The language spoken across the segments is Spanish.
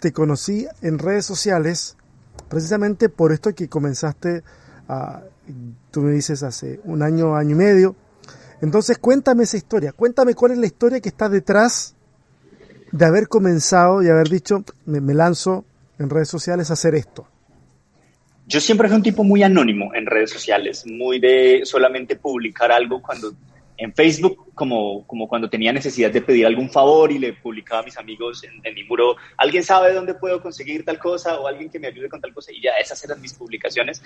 te conocí en redes sociales precisamente por esto que comenzaste, a, tú me dices, hace un año, año y medio. Entonces cuéntame esa historia, cuéntame cuál es la historia que está detrás de haber comenzado y haber dicho, me, lanzo en redes sociales a hacer esto. Yo siempre fui un tipo muy anónimo en redes sociales, muy de solamente publicar algo cuando en Facebook como, como cuando tenía necesidad de pedir algún favor y le publicaba a mis amigos en, mi muro, alguien sabe dónde puedo conseguir tal cosa o alguien que me ayude con tal cosa y ya esas eran mis publicaciones.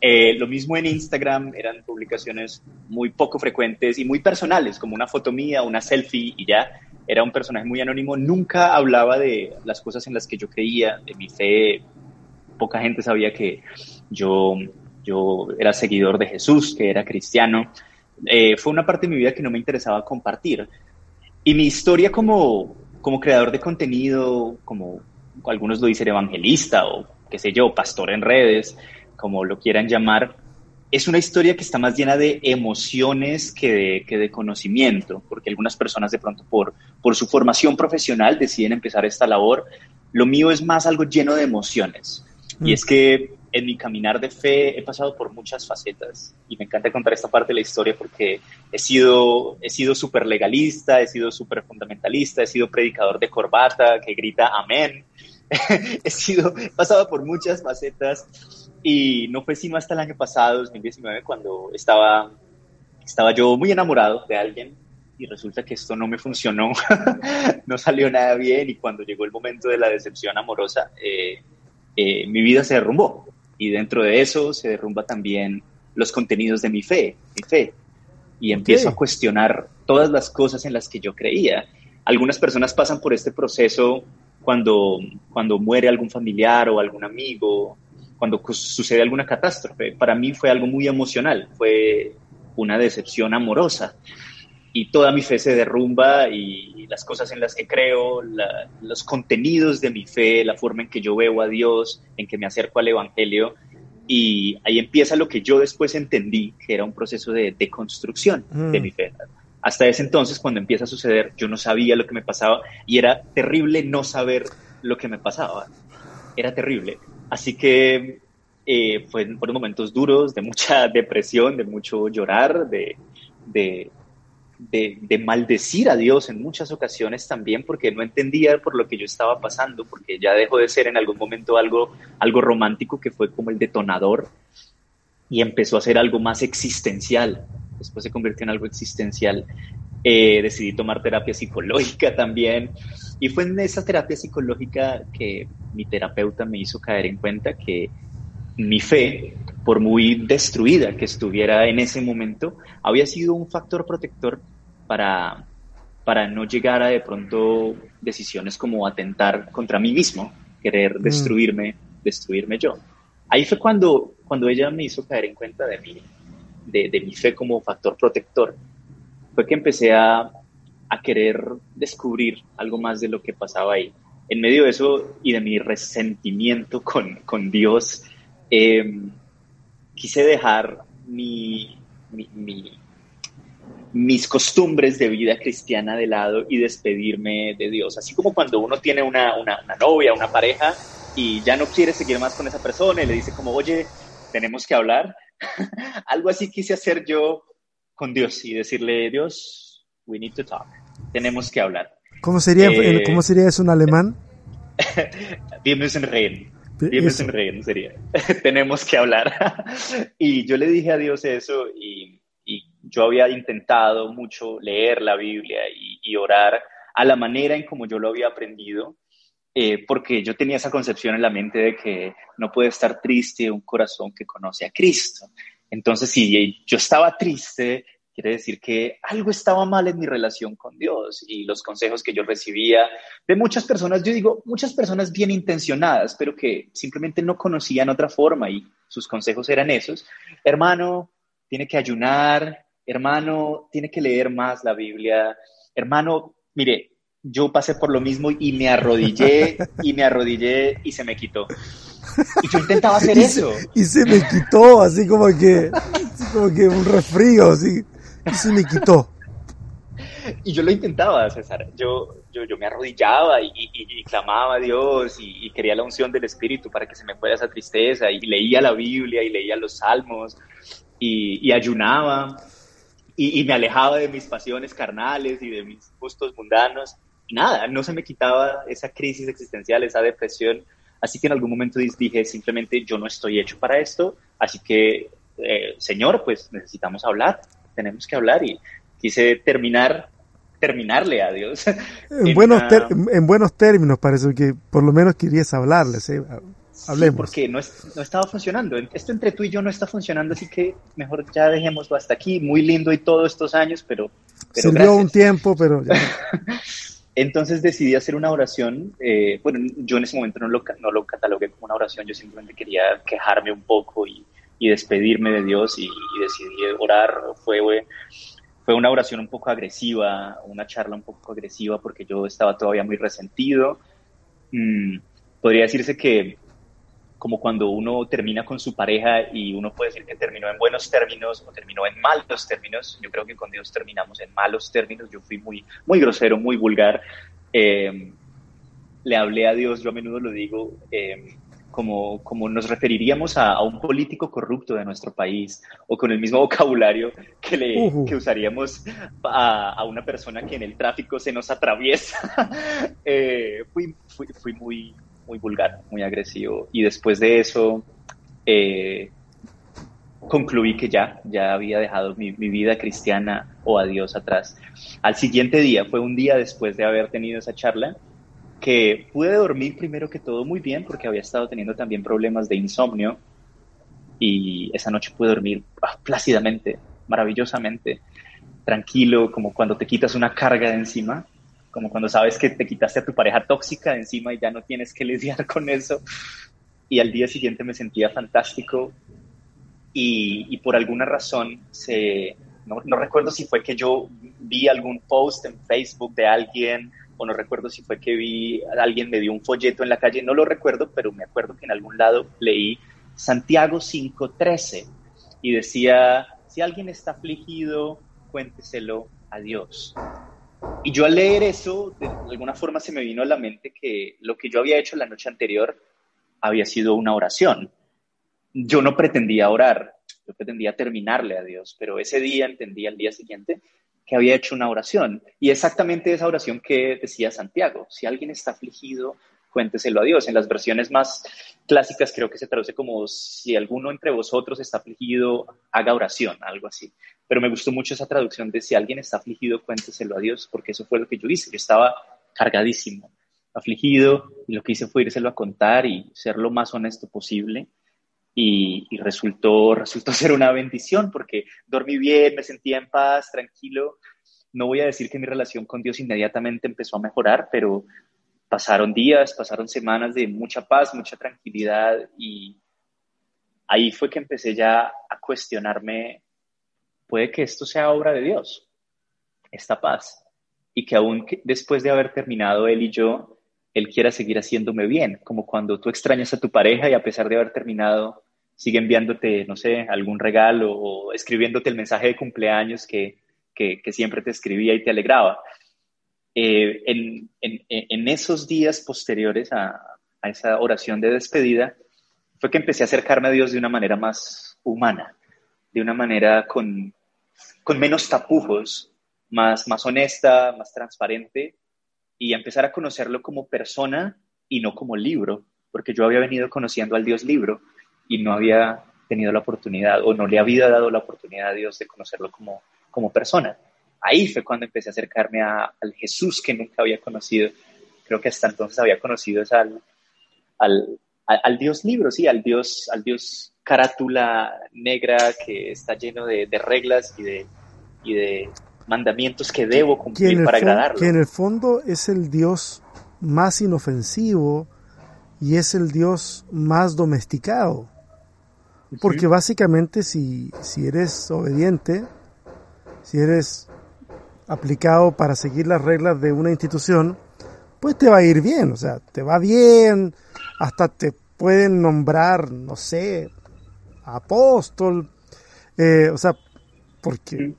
Eh, lo mismo en Instagram, eran publicaciones muy poco frecuentes y muy personales, como una foto mía, una selfie y ya. Era un personaje muy anónimo, nunca hablaba de las cosas en las que yo creía, de mi fe. Poca gente sabía que yo, yo era seguidor de Jesús, que era cristiano. Eh, fue una parte de mi vida que no me interesaba compartir. Y mi historia como, como creador de contenido, como algunos lo dicen evangelista o qué sé yo, pastor en redes, como lo quieran llamar, es una historia que está más llena de emociones que de, que de conocimiento, porque algunas personas de pronto por, por su formación profesional deciden empezar esta labor. Lo mío es más algo lleno de emociones. Y mm. es que en mi caminar de fe he pasado por muchas facetas y me encanta contar esta parte de la historia porque he sido he sido súper legalista, he sido súper fundamentalista, he sido predicador de corbata que grita amén, he sido he pasado por muchas facetas y no fue sino hasta el año pasado, 2019, cuando estaba estaba yo muy enamorado de alguien y resulta que esto no me funcionó, no salió nada bien y cuando llegó el momento de la decepción amorosa, eh, eh, mi vida se derrumbó y dentro de eso se derrumba también los contenidos de mi fe, mi fe. Y empiezo a cuestionar todas las cosas en las que yo creía. Algunas personas pasan por este proceso cuando, cuando muere algún familiar o algún amigo, cuando sucede alguna catástrofe. Para mí fue algo muy emocional, fue una decepción amorosa y toda mi fe se derrumba y las cosas en las que creo, los contenidos de mi fe, la forma en que yo veo a Dios, en que me acerco al Evangelio. Y ahí empieza lo que yo después entendí, que era un proceso de deconstrucción de mm. mi fe. Hasta ese entonces, cuando empieza a suceder, yo no sabía lo que me pasaba y era terrible no saber lo que me pasaba. Era terrible. Así que eh, fueron momentos duros, de mucha depresión, de mucho llorar, de, de, de, maldecir a Dios en muchas ocasiones también porque no entendía por lo que yo estaba pasando, porque ya dejó de ser en algún momento algo, algo romántico que fue como el detonador y empezó a ser algo más existencial. Después se convirtió en algo existencial. Eh, decidí tomar terapia psicológica también. Y fue en esa terapia psicológica que mi terapeuta me hizo caer en cuenta que mi fe, por muy destruida que estuviera en ese momento, había sido un factor protector para, para no llegar a de pronto decisiones como atentar contra mí mismo, querer mm. destruirme, destruirme yo. Ahí fue cuando, cuando ella me hizo caer en cuenta de mí, de, de mi fe como factor protector. Fue que empecé a, a querer descubrir algo más de lo que pasaba ahí. En medio de eso y de mi resentimiento con, con Dios, Em, quise dejar mi, mis costumbres de vida cristiana de lado y despedirme de Dios. Así como cuando uno tiene una, una, novia, una pareja y ya no quiere seguir más con esa persona y le dice como, oye, tenemos que hablar. Algo así quise hacer yo con Dios y decirle, Dios, we need to talk. Tenemos que hablar. ¿Cómo sería, eh, ¿cómo sería eso en alemán? Wir müssen reden sería. Tenemos que hablar. y yo le dije a Dios eso y, yo había intentado mucho leer la Biblia y, orar a la manera en como yo lo había aprendido, eh, porque yo tenía esa concepción en la mente de que no puede estar triste un corazón que conoce a Cristo. Entonces, si yo estaba triste, Quiere decir que algo estaba mal en mi relación con Dios y los consejos que yo recibía de muchas personas, yo digo, muchas personas bien intencionadas, pero que simplemente no conocían otra forma y sus consejos eran esos. Hermano, tiene que ayunar, hermano, tiene que leer más la Biblia, hermano, mire, yo pasé por lo mismo y me arrodillé y me arrodillé y se me quitó. Y yo intentaba hacer eso. y se me quitó, así como que, así como que un resfrío, así se me quitó. y yo lo intentaba, César. Yo, yo, yo me arrodillaba y, y, clamaba a Dios y, quería la unción del Espíritu para que se me fuera esa tristeza. Y leía la Biblia y leía los salmos y, ayunaba y, me alejaba de mis pasiones carnales y de mis gustos mundanos. Y nada, no se me quitaba esa crisis existencial, esa depresión. Así que en algún momento dije simplemente, yo no estoy hecho para esto, así que, eh, Señor, pues necesitamos hablar, tenemos que hablar y quise terminar terminarle a Dios. En, buenos, en buenos términos, parece que por lo menos querías hablarles. ¿eh? Hablemos. porque no, no, estaba funcionando. Esto entre tú y yo no está funcionando, así que mejor ya dejémoslo hasta aquí. Muy lindo y todos estos años, pero. pero Sirvió un tiempo, pero. Entonces decidí hacer una oración. Eh, bueno, yo en ese momento no lo, no lo catalogué como una oración, yo simplemente quería quejarme un poco y, y despedirme de Dios y, y decidí orar. Fue, fue una oración un poco agresiva, una charla un poco agresiva porque yo estaba todavía muy resentido. Mm, podría decirse que como cuando uno termina con su pareja y uno puede decir que terminó en buenos términos o terminó en malos términos. Yo creo que con Dios terminamos en malos términos. Yo fui muy, muy grosero, muy vulgar. Eh, le hablé a Dios, yo a menudo lo digo, eh, como, como nos referiríamos a, un político corrupto de nuestro país o con el mismo vocabulario que, le, que usaríamos a, a, una persona que en el tráfico se nos atraviesa. Eh, fui, fui, fui, muy, muy vulgar, muy agresivo y después de eso eh, concluí que ya, ya había dejado mi, mi, vida cristiana o a Dios atrás. Al siguiente día, fue un día después de haber tenido esa charla, que pude dormir primero que todo muy bien porque había estado teniendo también problemas de insomnio y esa noche pude dormir ah, plácidamente, maravillosamente, tranquilo, como cuando te quitas una carga de encima, como cuando sabes que te quitaste a tu pareja tóxica de encima y ya no tienes que lidiar con eso. Y al día siguiente me sentía fantástico y, por alguna razón se, no, no recuerdo si fue que yo vi algún post en Facebook de alguien o no recuerdo si fue que vi, alguien me dio un folleto en la calle, no lo recuerdo, pero me acuerdo que en algún lado leí Santiago 5.13 y decía, si alguien está afligido, cuénteselo a Dios. Y yo al leer eso, de alguna forma se me vino a la mente que lo que yo había hecho la noche anterior había sido una oración. Yo no pretendía orar, yo pretendía terminarle a Dios, pero ese día entendí al día siguiente que había hecho una oración. Y exactamente esa oración que decía Santiago, si alguien está afligido, cuénteselo a Dios. En las versiones más clásicas creo que se traduce como si alguno entre vosotros está afligido, haga oración, algo así. Pero me gustó mucho esa traducción de si alguien está afligido, cuénteselo a Dios, porque eso fue lo que yo hice. Yo estaba cargadísimo, afligido, y lo que hice fue írselo a contar y ser lo más honesto posible. Y, resultó, resultó ser una bendición porque dormí bien, me sentía en paz, tranquilo. No voy a decir que mi relación con Dios inmediatamente empezó a mejorar, pero pasaron días, pasaron semanas de mucha paz, mucha tranquilidad y ahí fue que empecé ya a cuestionarme, puede que esto sea obra de Dios, esta paz, y que aún después de haber terminado él y yo, él quiera seguir haciéndome bien, como cuando tú extrañas a tu pareja y a pesar de haber terminado, sigue enviándote, no sé, algún regalo o escribiéndote el mensaje de cumpleaños que, siempre te escribía y te alegraba. Eh, en, esos días posteriores a, esa oración de despedida, fue que empecé a acercarme a Dios de una manera más humana, de una manera con, con menos tapujos, más, más honesta, más transparente, y empezar a conocerlo como persona y no como libro, porque yo había venido conociendo al Dios libro y no había tenido la oportunidad o no le había dado la oportunidad a Dios de conocerlo como, como persona. Ahí fue cuando empecé a acercarme a, al Jesús que nunca había conocido. Creo que hasta entonces había conocido al, al, al, Dios libro, sí, al Dios, al Dios carátula negra que está lleno de, de reglas y de, y de mandamientos que debo cumplir para agradarlo. Que en el fondo es el Dios más inofensivo y es el Dios más domesticado. Porque básicamente si, si eres obediente, si eres aplicado para seguir las reglas de una institución, pues te va a ir bien, o sea, te va bien, hasta te pueden nombrar, no sé, apóstol, eh, o sea, porque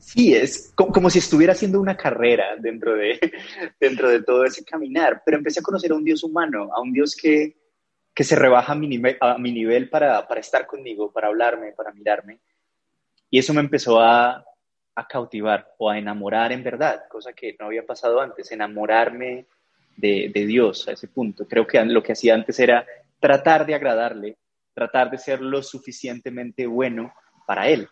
Sí, es como, si estuviera haciendo una carrera dentro de, dentro de todo ese caminar, pero empecé a conocer a un Dios humano, a un Dios que, que se rebaja a mi nivel, para, estar conmigo, para hablarme, para mirarme. Y eso me empezó a, a cautivar o a enamorar en verdad, cosa que no había pasado antes, enamorarme de, Dios a ese punto. Creo que lo que hacía antes era tratar de agradarle, tratar de ser lo suficientemente bueno para Él.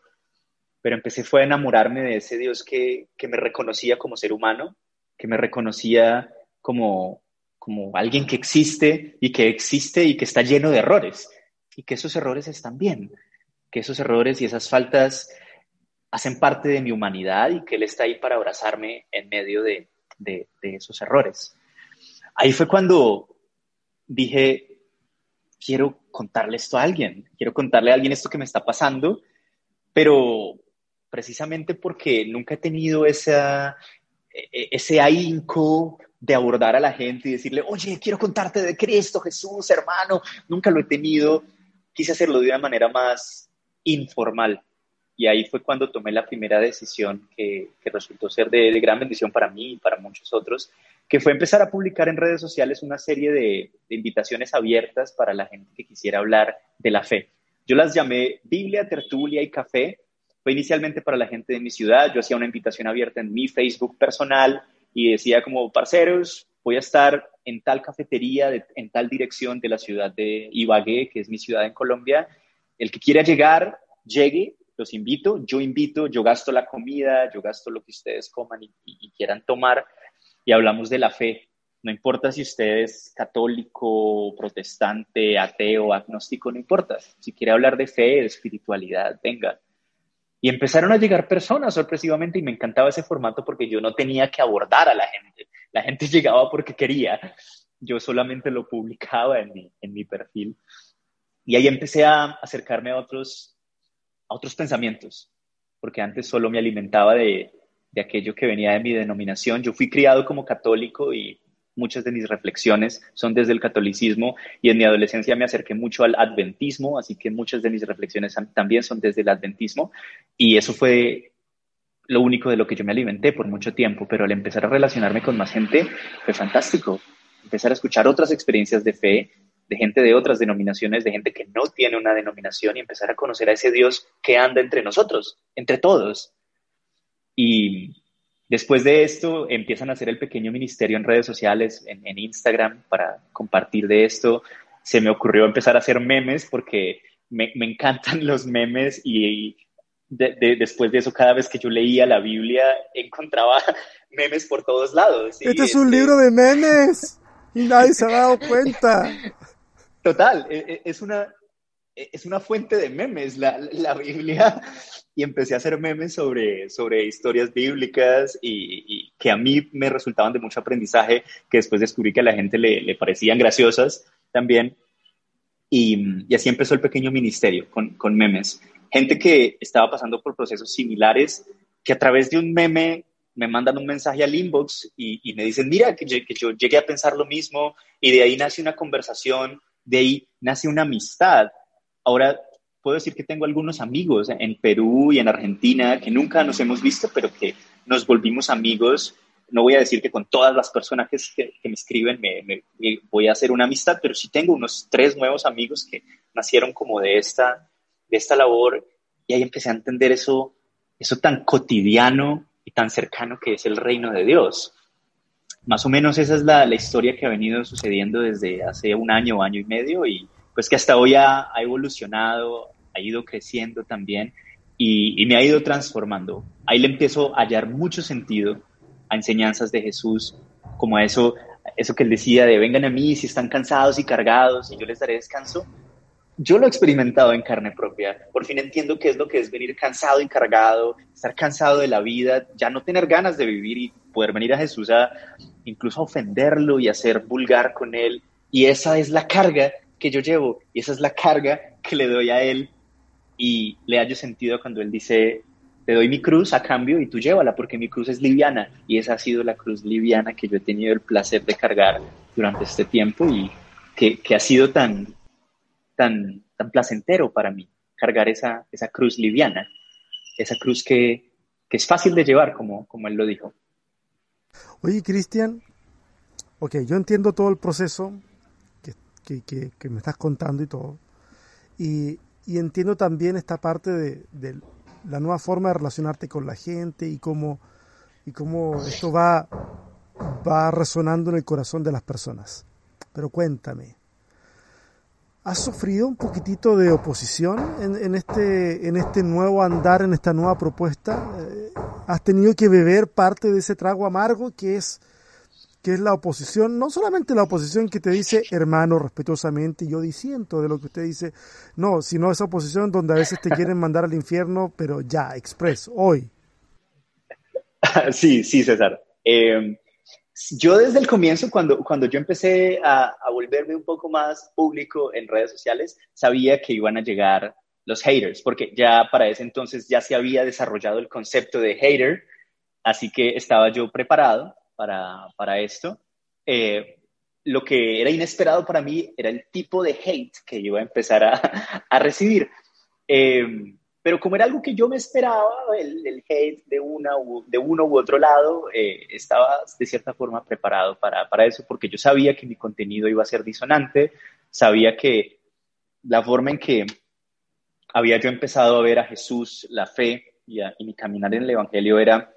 Pero empecé fue a enamorarme de ese Dios que me reconocía como ser humano, que me reconocía como, como alguien que existe y que existe y que está lleno de errores y que esos errores están bien, que esos errores y esas faltas hacen parte de mi humanidad y que Él está ahí para abrazarme en medio de, de, esos errores. Ahí fue cuando dije, quiero contarle esto a alguien, quiero contarle a alguien esto que me está pasando, pero precisamente porque nunca he tenido esa, e, e, ese ahínco de abordar a la gente y decirle, oye, quiero contarte de Cristo, Jesús, hermano, nunca lo he tenido, quise hacerlo de una manera más informal. Y ahí fue cuando tomé la primera decisión que, resultó ser de, gran bendición para mí y para muchos otros, que fue empezar a publicar en redes sociales una serie de, invitaciones abiertas para la gente que quisiera hablar de la fe. Yo las llamé Biblia, Tertulia y Café. Fue inicialmente para la gente de mi ciudad. Yo hacía una invitación abierta en mi Facebook personal y decía como, parceros, voy a estar en tal cafetería, en tal dirección de la ciudad de Ibagué, que es mi ciudad en Colombia. El que quiera llegar, llegue, los invito, yo invito, yo gasto la comida, yo gasto lo que ustedes coman y, quieran tomar y hablamos de la fe. No importa si usted es católico, protestante, ateo, agnóstico, no importa. Si quiere hablar de fe, de espiritualidad, venga. Y empezaron a llegar personas sorpresivamente y me encantaba ese formato porque yo no tenía que abordar a la gente. La gente llegaba porque quería. Yo solamente lo publicaba en mi, en mi perfil. Y ahí empecé a acercarme a otros a otros pensamientos, porque antes solo me alimentaba de, de aquello que venía de mi denominación. Yo fui criado como católico y muchas de mis reflexiones son desde el catolicismo y en mi adolescencia me acerqué mucho al adventismo, así que muchas de mis reflexiones también son desde el adventismo y eso fue lo único de lo que yo me alimenté por mucho tiempo, pero al empezar a relacionarme con más gente fue fantástico, empezar a escuchar otras experiencias de fe, de gente de otras denominaciones, de gente que no tiene una denominación y empezar a conocer a ese Dios que anda entre nosotros, entre todos. Y después de esto empiezan a hacer el pequeño ministerio en redes sociales, en, Instagram, para compartir de esto. Se me ocurrió empezar a hacer memes porque me, encantan los memes y, después de eso, cada vez que yo leía la Biblia, encontraba memes por todos lados. Este es un este libro de memes y nadie se ha dado cuenta. Total, e, e, es una, es una fuente de memes la, la, Biblia y empecé a hacer memes sobre, sobre historias bíblicas y, que a mí me resultaban de mucho aprendizaje, que después descubrí que a la gente le, le parecían graciosas también. Y, y, así empezó el pequeño ministerio con, con memes. Gente que estaba pasando por procesos similares, que a través de un meme me mandan un mensaje al inbox y, y me dicen, mira, que, que yo llegué a pensar lo mismo y de ahí nace una conversación de ahí nace una amistad. Ahora puedo decir que tengo algunos amigos en Perú y en Argentina que nunca nos hemos visto, pero que nos volvimos amigos. No voy a decir que con todas las personas que, me escriben me, voy a hacer una amistad, pero sí tengo unos tres nuevos amigos que nacieron como de esta, de esta labor y ahí empecé a entender eso, eso tan cotidiano y tan cercano que es el reino de Dios más o menos esa es la, la, historia que ha venido sucediendo desde hace un año, año y medio, y pues que hasta hoy ha, evolucionado, ha ido creciendo también y, me ha ido transformando. Ahí le empiezo a hallar mucho sentido a enseñanzas de Jesús, como a eso, eso que él decía de vengan a mí si están cansados y cargados y yo les daré descanso. Yo lo he experimentado en carne propia. Por fin entiendo qué es lo que es venir cansado y cargado, estar cansado de la vida, ya no tener ganas de vivir y poder venir a Jesús a incluso ofenderlo y a ser vulgar con él. Y esa es la carga que yo llevo y esa es la carga que le doy a él y le hallo sentido cuando él dice, te doy mi cruz a cambio y tú llévala porque mi cruz es liviana y esa ha sido la cruz liviana que yo he tenido el placer de cargar durante este tiempo y que, que ha sido tan, tan, tan placentero para mí cargar esa, esa cruz liviana, esa cruz que, que es fácil de llevar, como, como él lo dijo. Oye, Cristian, ok, yo entiendo todo el proceso que, me estás contando y todo, y, entiendo también esta parte de, la nueva forma de relacionarte con la gente y cómo, esto va, va resonando en el corazón de las personas. Pero cuéntame, ¿Has sufrido un poquitito de oposición en, este, este nuevo andar, en esta nueva propuesta? Eh, ¿Has tenido que beber parte de ese trago amargo que es, que es la oposición? No solamente la oposición que te dice hermano respetuosamente, yo disiento de lo que usted dice, no, sino esa oposición donde a veces te quieren mandar al infierno, pero ya, express, hoy. Sí, sí, César. Eh, yo desde el comienzo, cuando, cuando yo empecé a, volverme un poco más público en redes sociales, sabía que iban a llegar los haters, porque ya para ese entonces ya se había desarrollado el concepto de hater, así que estaba yo preparado para, para esto. Eh, lo que era inesperado para mí era el tipo de hate que iba a empezar a, a recibir. Eh, pero como era algo que yo me esperaba, el, el hate de, una u, de uno u otro lado, eh, estaba de cierta forma preparado para, para eso, porque yo sabía que mi contenido iba a ser disonante, sabía que la forma en que había yo empezado a ver a Jesús, la fe y, a, y mi caminar en el Evangelio era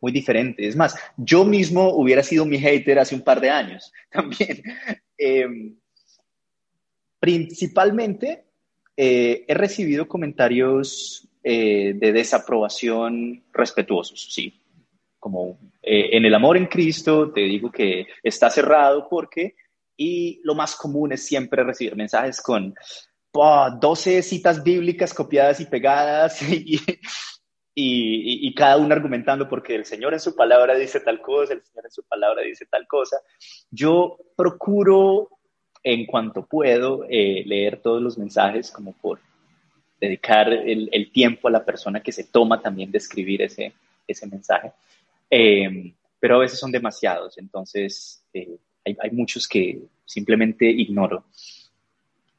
muy diferente. Es más, yo mismo hubiera sido mi hater hace un par de años también. Eh, principalmente eh, he recibido comentarios eh, de desaprobación respetuosos, sí. Como eh, en el amor en Cristo, te digo que está cerrado porque, y lo más común es siempre recibir mensajes con oh, 12 citas bíblicas copiadas y pegadas y, y, cada uno argumentando porque el Señor en su palabra dice tal cosa, el Señor en su palabra dice tal cosa. Yo procuro en cuanto puedo eh, leer todos los mensajes como por dedicar el, el, tiempo a la persona que se toma también de escribir ese, ese mensaje. Eh, pero a veces son demasiados, entonces eh, hay, hay, muchos que simplemente ignoro.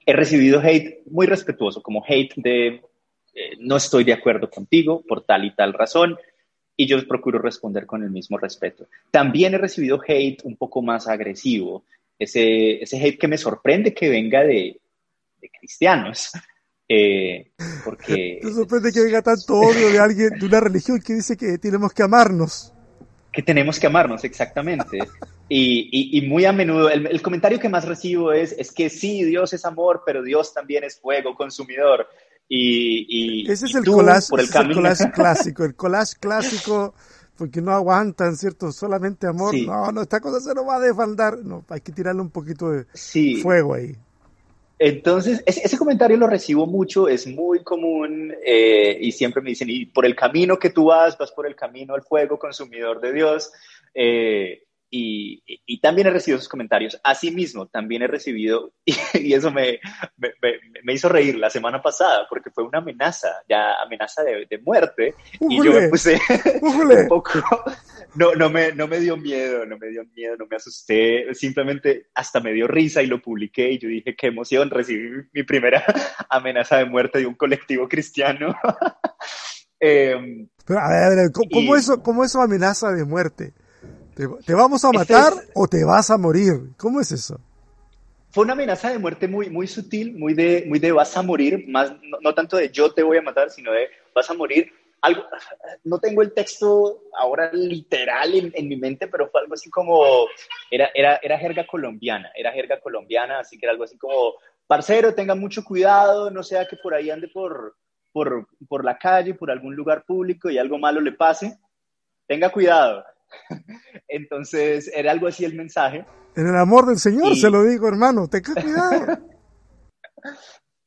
He recibido hate muy respetuoso, como hate de no estoy de acuerdo contigo por tal y tal razón, y yo procuro responder con el mismo respeto. También he recibido hate un poco más agresivo, ese, ese hate que me sorprende que venga de, de cristianos. Eh, porque... ¿Te sorprende que venga tanto odio de alguien, de una religión que dice que tenemos que amarnos? Que tenemos que amarnos, exactamente. y, y, y, muy a menudo, el, el, comentario que más recibo es, es que sí, Dios es amor, pero Dios también es fuego consumidor. Y, y ese es el tú, collage, por el, ese es el collage clásico, el collage clásico porque no aguantan, ¿cierto? Solamente amor. Sí. No, no, esta cosa se nos va a desfaldar. No, hay que tirarle un poquito de sí. fuego ahí. Entonces, ese, ese, comentario lo recibo mucho, es muy común eh, y siempre me dicen, y por el camino que tú vas, vas por el camino al fuego consumidor de Dios. Eh, y, y, también he recibido esos comentarios. Asimismo, también he recibido, y, y eso me, me, me, hizo reír la semana pasada, porque fue una amenaza, ya amenaza de, de muerte, y yo me puse un poco, no, no, me, no me dio miedo, no me dio miedo, no me asusté, simplemente hasta me dio risa y lo publiqué, y yo dije, qué emoción, recibí mi primera amenaza de muerte de un colectivo cristiano. eh, Pero, a ver, a ver, ¿cómo, eso, ¿cómo eso amenaza de muerte? ¿Te, ¿Te, vamos a matar es, o te vas a morir? ¿Cómo es eso? Fue una amenaza de muerte muy, muy sutil, muy de, muy de vas a morir, más, no, no tanto de yo te voy a matar, sino de vas a morir. Algo, no tengo el texto ahora literal en, en, mi mente, pero fue algo así como, era, era, era jerga colombiana, era jerga colombiana, así que era algo así como, parcero, tenga mucho cuidado, no sea que por ahí ande por, por, por la calle, por algún lugar público y algo malo le pase, tenga cuidado. Entonces, era algo así el mensaje. En el amor del Señor y... se lo digo, hermano, tenga cuidado.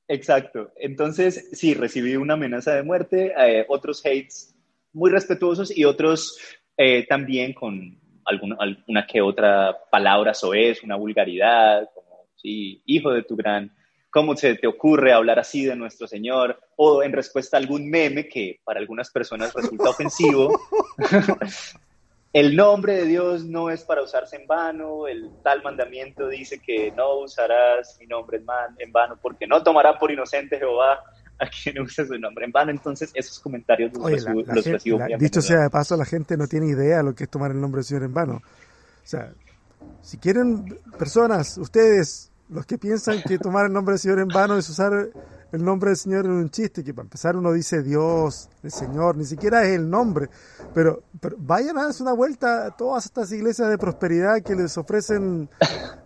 Exacto. Entonces, sí, recibí una amenaza de muerte, eh, otros hates muy respetuosos y otros eh, también con alguna, alguna, que otra palabra soez, una vulgaridad, como, sí, hijo de tu gran, ¿cómo se te ocurre hablar así de nuestro Señor? O en respuesta a algún meme que para algunas personas resulta ofensivo. El nombre de Dios no es para usarse en vano, el tal mandamiento dice que no usarás mi nombre en vano porque no tomará por inocente Jehová a quien use su nombre en vano. Entonces, esos comentarios los, recibo, Dicho sea de paso, la gente no tiene idea de lo que es tomar el nombre del Señor en vano. O sea, si quieren, personas, ustedes, los que piensan que tomar el nombre del Señor en vano es usar el nombre del Señor en un chiste, que para empezar uno dice Dios, el Señor, ni siquiera es el nombre, pero, pero vayan a darse una vuelta a todas estas iglesias de prosperidad que les ofrecen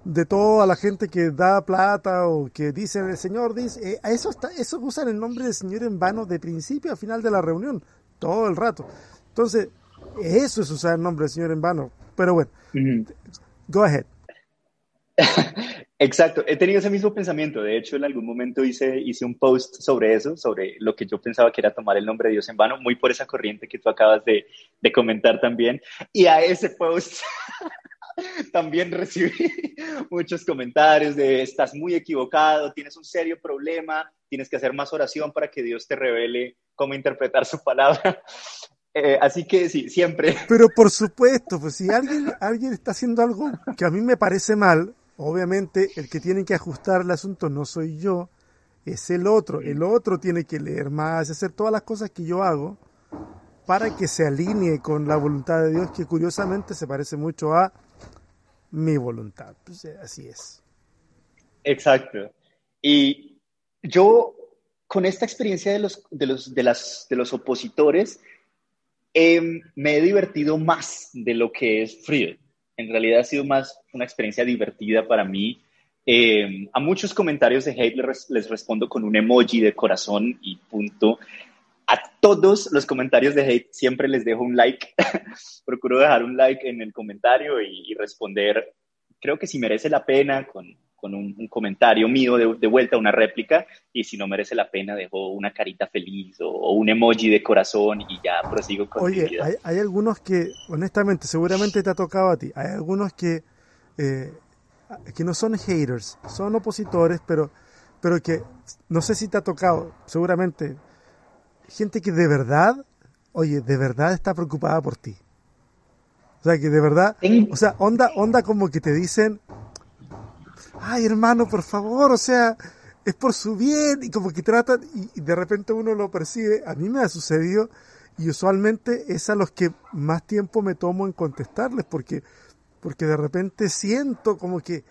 de todo a la gente que da plata o que dicen el Señor dice, eh, eso está, eso usan el nombre del Señor en vano de principio a final de la reunión, todo el rato. Entonces, eso es usar el nombre del Señor en vano. Pero bueno, go ahead. Exacto, he tenido ese mismo pensamiento. De hecho, en algún momento hice, hice un post sobre eso, sobre lo que yo pensaba que era tomar el nombre de Dios en vano, muy por esa corriente que tú acabas de, de comentar también. Y a ese post también recibí muchos comentarios de estás muy equivocado, tienes un serio problema, tienes que hacer más oración para que Dios te revele cómo interpretar su palabra. Eh, así que sí, siempre. Pero por supuesto, pues si alguien, alguien está haciendo algo que a mí me parece mal, Obviamente el que tiene que ajustar el asunto no soy yo, es el otro. El otro tiene que leer más, hacer todas las cosas que yo hago para que se alinee con la voluntad de Dios, que curiosamente se parece mucho a mi voluntad. Pues, eh, así es. Exacto. Y yo, con esta experiencia de los, de los, de las, de los opositores, em, me he divertido más de lo que es Friedrich en realidad ha sido más una experiencia divertida para mí. Eh, a muchos comentarios de hate les, respondo con un emoji de corazón y punto. A todos los comentarios de hate siempre les dejo un like. Procuro dejar un like en el comentario y responder, creo que si merece la pena, con, con un, comentario mío de, vuelta, una réplica, y si no merece la pena, dejo una carita feliz o, un emoji de corazón y ya prosigo con Oye, mi vida. Hay, hay, algunos que, honestamente, seguramente te ha tocado a ti, hay algunos que, eh, que no son haters, son opositores, pero, pero que no sé si te ha tocado, seguramente, gente que de verdad, oye, de verdad está preocupada por ti. O sea, que de verdad, o sea, onda, onda como que te dicen, ay hermano, por favor, o sea, es por su bien y como que tratan y, de repente uno lo percibe. A mí me ha sucedido y usualmente es a los que más tiempo me tomo en contestarles porque, porque de repente siento como que,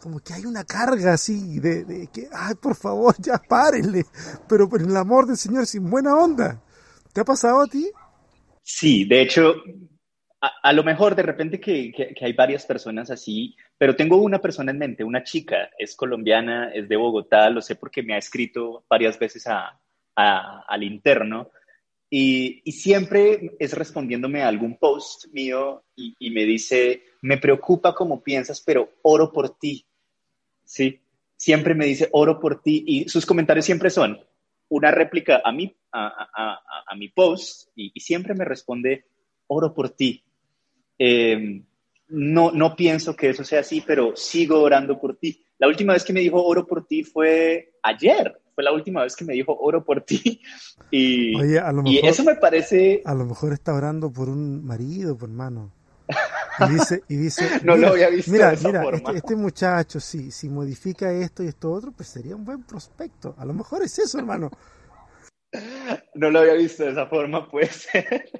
como que hay una carga así de, de que, ay, por favor, ya párenle, pero por el amor del Señor, sin buena onda. ¿Te ha pasado a ti? Sí, de hecho, a, lo mejor de repente que, hay varias personas así, pero tengo una persona en mente, una chica, es colombiana, es de Bogotá, lo sé porque me ha escrito varias veces al interno y, siempre es respondiéndome a algún post mío y, me dice, me preocupa como piensas, pero oro por ti. Sí, siempre me dice, oro por ti y sus comentarios siempre son una réplica a mi, a, mi post y siempre me responde, oro por ti. Eh, no, no pienso que eso sea así, pero sigo orando por ti. La última vez que me dijo oro por ti fue ayer. Fue la última vez que me dijo oro por ti. Y, eso me parece... A lo mejor está orando por un marido, por hermano. Y dice, y dice no lo había visto mira, mira este, este, muchacho, si, si modifica esto y esto otro, pues sería un buen prospecto. A lo mejor es eso, hermano. No lo había visto de esa forma, puede ser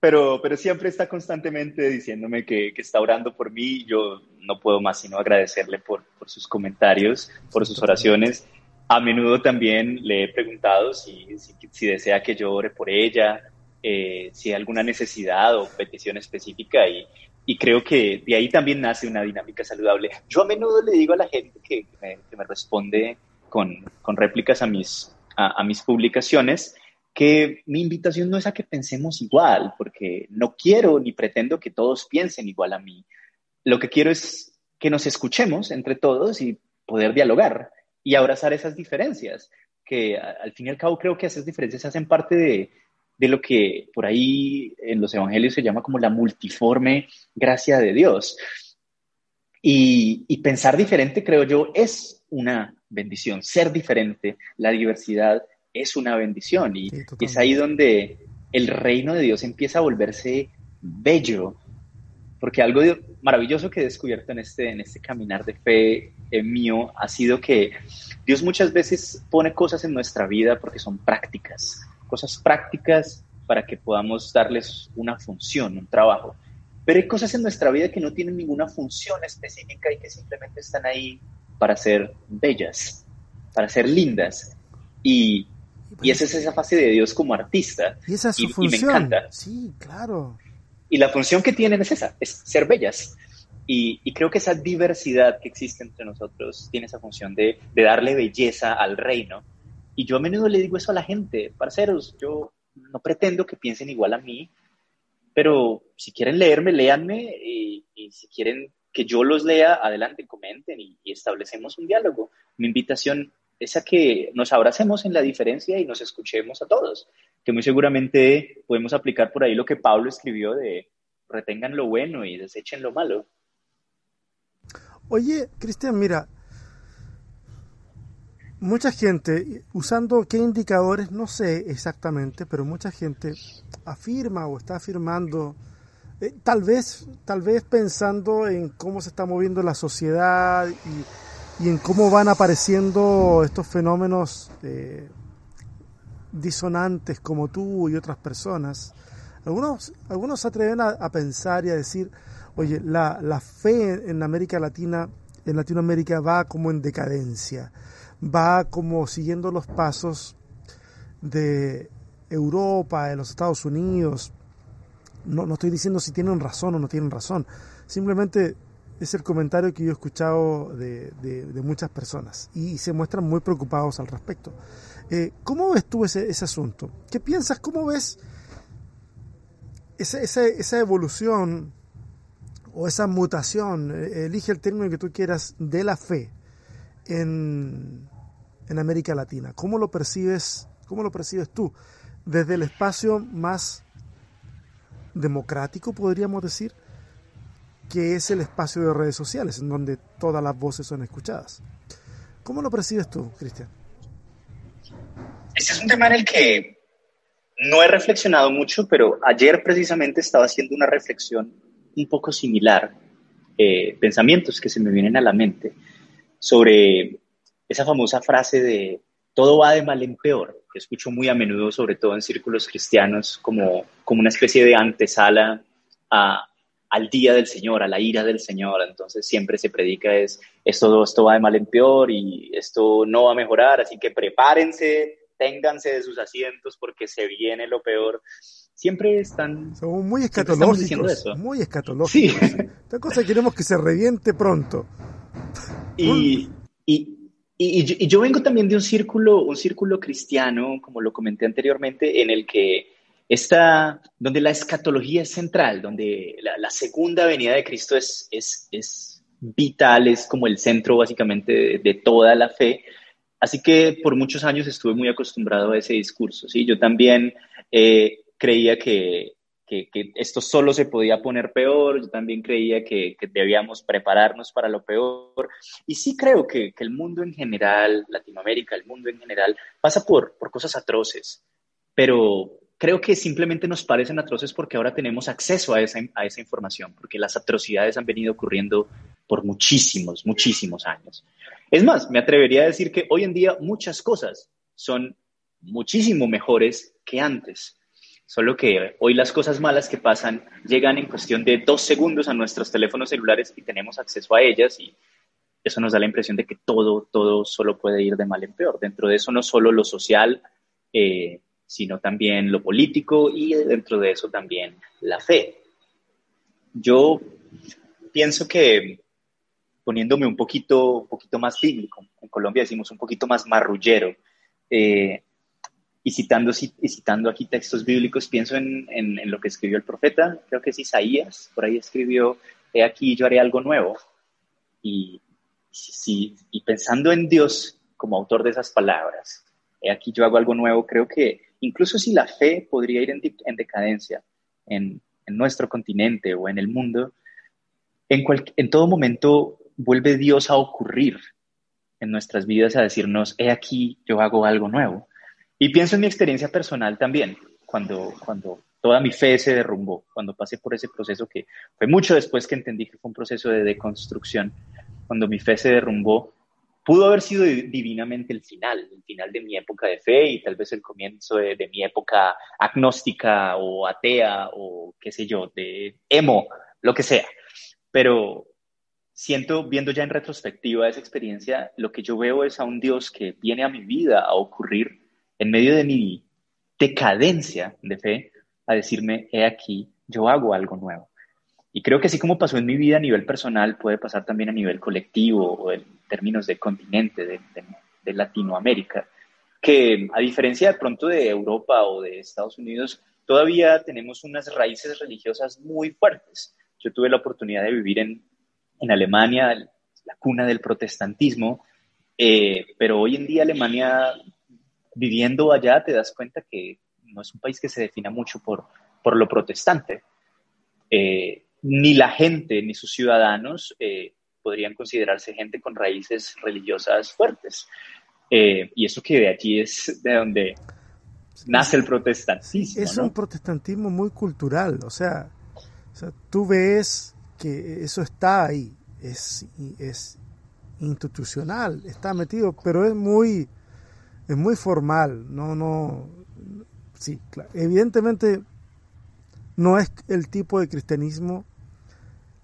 pero, pero siempre está constantemente diciéndome que, que, está orando por mí. Yo no puedo más sino agradecerle por, por sus comentarios, por sus oraciones. A menudo también le he preguntado si, si, desea que yo ore por ella, eh, si hay alguna necesidad o petición específica y, y, creo que de ahí también nace una dinámica saludable. Yo a menudo le digo a la gente que, me, que me, responde con, con réplicas a mis, a, a mis publicaciones, que mi invitación no es a que pensemos igual, porque no quiero ni pretendo que todos piensen igual a mí. Lo que quiero es que nos escuchemos entre todos y poder dialogar y abrazar esas diferencias, que al fin y al cabo creo que esas diferencias hacen parte de, de lo que por ahí en los evangelios se llama como la multiforme gracia de Dios. Y, y, pensar diferente, creo yo, es una bendición. Ser diferente, la diversidad es una bendición y, es ahí donde el reino de Dios empieza a volverse bello, porque algo maravilloso que he descubierto en este, en este caminar de fe eh, mío ha sido que Dios muchas veces pone cosas en nuestra vida porque son prácticas, cosas prácticas para que podamos darles una función, un trabajo. Pero hay cosas en nuestra vida que no tienen ninguna función específica y que simplemente están ahí para ser bellas, para ser lindas. Y, y esa es esa fase de Dios como artista. Y esa es su función. me encanta. Sí, claro. Y la función que tienen es esa, es ser bellas. Y, y, creo que esa diversidad que existe entre nosotros tiene esa función de, de, darle belleza al reino. Y yo a menudo le digo eso a la gente, parceros, yo no pretendo que piensen igual a mí, pero si quieren leerme, léanme y, y si quieren que yo los lea, adelante, comenten y, y establecemos un diálogo. Mi invitación es a que nos abracemos en la diferencia y nos escuchemos a todos, que muy seguramente podemos aplicar por ahí lo que Pablo escribió de retengan lo bueno y desechen lo malo. Oye, Cristian, mira, mucha gente, usando qué indicadores, no sé exactamente, pero mucha gente afirma o está afirmando, eh, tal vez, tal vez pensando en cómo se está moviendo la sociedad y, y en cómo van apareciendo estos fenómenos eh, disonantes como tú y otras personas. Algunos, algunos se atreven a, a pensar y a decir, Oye, la, la fe en América Latina, en Latinoamérica va como en decadencia, va como siguiendo los pasos de Europa, de los Estados Unidos. No, no estoy diciendo si tienen razón o no tienen razón, simplemente es el comentario que yo he escuchado de, muchas personas y se muestran muy preocupados al respecto. Eh, ¿Cómo ves tú ese, asunto? ¿Qué piensas? ¿Cómo ves esa evolución o esa mutación, eh, elige el término que tú quieras, de la fe en, en América Latina? ¿Cómo lo percibes, cómo lo percibes tú? Desde el espacio más democrático, podríamos decir, que es el espacio de redes sociales, en donde todas las voces son escuchadas. ¿Cómo lo percibes tú, Cristian? Este es un tema en el que no he reflexionado mucho, pero ayer precisamente estaba haciendo una reflexión un poco similar, eh, pensamientos que se me vienen a la mente sobre esa famosa frase de todo va de mal en peor, que escucho muy a menudo, sobre todo en círculos cristianos, como, como una especie de antesala a, al día del Señor, a la ira del Señor. Entonces siempre se predica es, esto, esto va de mal en peor y esto no va a mejorar, así que prepárense, ténganse de sus asientos porque se viene lo peor siempre están... Somos muy escatológicos, muy escatológicos. Sí. Esta cosa queremos que se reviente pronto. Y, y, y, y, yo vengo también de un círculo, un círculo cristiano, como lo comenté anteriormente, en el que está, donde la escatología es central, donde la, segunda venida de Cristo es, es, es, vital, es como el centro básicamente de, toda la fe. Así que por muchos años estuve muy acostumbrado a ese discurso. ¿sí? Yo también eh, creía que, que, que, esto solo se podía poner peor, yo también creía que, que, debíamos prepararnos para lo peor. Y sí creo que, el mundo en general, Latinoamérica, el mundo en general, pasa por, por cosas atroces, pero creo que simplemente nos parecen atroces porque ahora tenemos acceso a esa, a esa información, porque las atrocidades han venido ocurriendo por muchísimos, muchísimos años. Es más, me atrevería a decir que hoy en día muchas cosas son muchísimo mejores que antes. Solo que hoy las cosas malas que pasan llegan en cuestión de dos segundos a nuestros teléfonos celulares y tenemos acceso a ellas y eso nos da la impresión de que todo, todo solo puede ir de mal en peor. Dentro de eso no solo lo social, eh, sino también lo político y dentro de eso también la fe. Yo pienso que poniéndome un poquito, un poquito más bíblico, en Colombia decimos un poquito más marrullero, eh, y citando, y citando aquí textos bíblicos, pienso en, en, lo que escribió el profeta, creo que es Isaías, por ahí escribió, he aquí yo haré algo nuevo. Y, si, y pensando en Dios como autor de esas palabras, he aquí yo hago algo nuevo, creo que incluso si la fe podría ir en, en decadencia en, en, nuestro continente o en el mundo, en, cual, en todo momento vuelve Dios a ocurrir en nuestras vidas, a decirnos, he aquí yo hago algo nuevo. Y pienso en mi experiencia personal también, cuando, cuando toda mi fe se derrumbó cuando pasé por ese proceso que fue mucho después que entendí que fue un proceso de deconstrucción. Cuando mi fe se derrumbó, pudo haber sido divinamente el final, el final de mi época de fe y tal vez el comienzo de, mi época agnóstica o atea o qué sé yo, de emo, lo que sea. Pero siento, viendo ya en retrospectiva esa experiencia, lo que yo veo es a un Dios que viene a mi vida a ocurrir en medio de mi decadencia de fe, a decirme, he aquí, yo hago algo nuevo. Y creo que así como pasó en mi vida a nivel personal, puede pasar también a nivel colectivo o en términos de continente, de, de, Latinoamérica, que a diferencia de pronto de Europa o de Estados Unidos, todavía tenemos unas raíces religiosas muy fuertes. Yo tuve la oportunidad de vivir en, en Alemania, la cuna del protestantismo, eh, pero hoy en día Alemania, viviendo allá, te das cuenta que no es un país que se defina mucho por, por lo protestante. Eh, ni la gente ni sus ciudadanos eh, podrían considerarse gente con raíces religiosas fuertes. Eh, y eso que de allí es de donde nace el protestantismo. Es un protestantismo muy cultural, o sea, tú ves que eso está ahí, es, es institucional, está metido, pero es muy, es muy formal, no, no, sí, evidentemente no es el tipo de cristianismo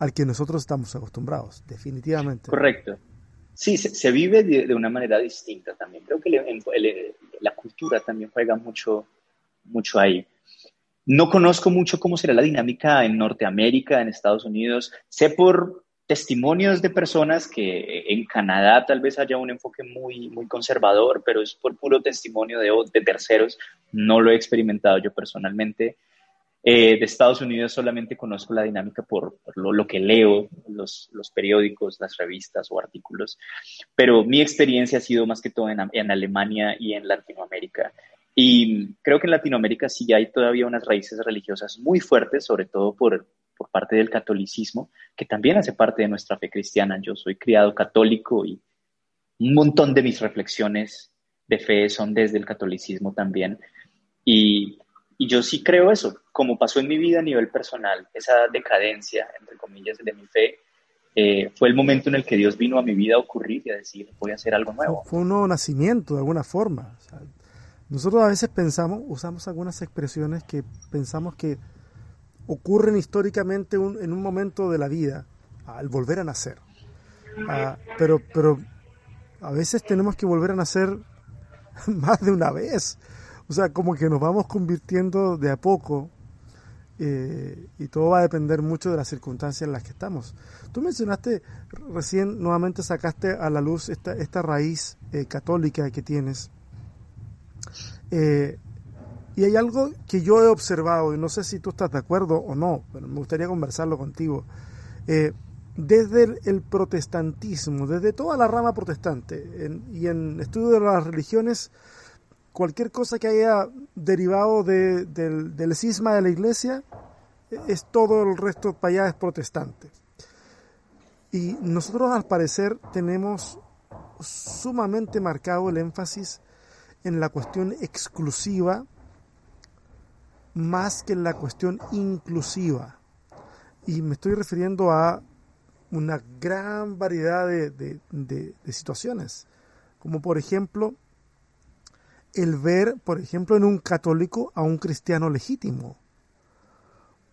al que nosotros estamos acostumbrados, definitivamente. Correcto. Sí, se, vive de, una manera distinta también. Creo que la cultura también juega mucho, mucho ahí. No conozco mucho cómo será la dinámica en Norteamérica, en Estados Unidos. Sé por testimonios de personas que en Canadá tal vez haya un enfoque muy, muy conservador, pero es por puro testimonio de, de terceros. No lo he experimentado yo personalmente. Eh, de Estados Unidos solamente conozco la dinámica por, lo, que leo, los, los, periódicos, las revistas o artículos, pero mi experiencia ha sido más que todo en, en, Alemania y en Latinoamérica. Y creo que en Latinoamérica sí hay todavía unas raíces religiosas muy fuertes, sobre todo por, por parte del catolicismo, que también hace parte de nuestra fe cristiana. Yo soy criado católico y un montón de mis reflexiones de fe son desde el catolicismo también. Y y yo sí creo eso, como pasó en mi vida a nivel personal, esa decadencia, entre comillas, de mi fe, eh, fue el momento en el que Dios vino a mi vida a ocurrir y a decir, voy a hacer algo nuevo. Fue un nuevo nacimiento, de alguna forma. nosotros a veces pensamos, usamos algunas expresiones que pensamos que ocurren históricamente en un momento de la vida, al volver a nacer. Ah, pero, pero a veces tenemos que volver a nacer más de una vez. O sea, como que nos vamos convirtiendo de a poco eh, y todo va a depender mucho de las circunstancias en las que estamos. Tú mencionaste, recién nuevamente sacaste a la luz esta, esta raíz eh, católica que tienes. Eh, y hay algo que yo he observado, y no sé si tú estás de acuerdo o no, pero me gustaría conversarlo contigo. desde el, protestantismo, desde toda la rama protestante y en estudio de las religiones, cualquier cosa que haya derivado del, cisma de la iglesia, es todo el resto para allá es protestante. Y nosotros al parecer tenemos sumamente marcado el énfasis en la cuestión exclusiva más que en la cuestión inclusiva. Y me estoy refiriendo a una gran variedad de situaciones, como por ejemplo el ver, por ejemplo, en un católico a un cristiano legítimo,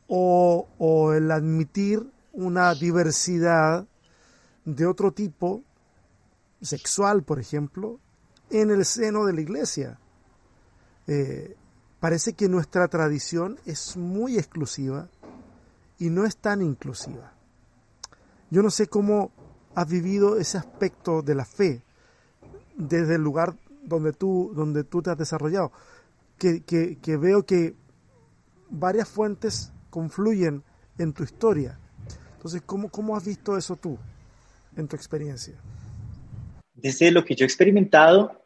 o, el admitir una diversidad de otro tipo, sexual, por ejemplo, en el seno de la iglesia. Eh, parece que nuestra tradición es muy exclusiva y no es tan inclusiva. Yo no sé cómo has vivido ese aspecto de la fe desde el lugar donde tú, donde tú te has desarrollado, que, que, veo que varias fuentes confluyen en tu historia. Entonces, ¿cómo, ¿cómo has visto eso tú en tu experiencia? Desde lo que yo he experimentado,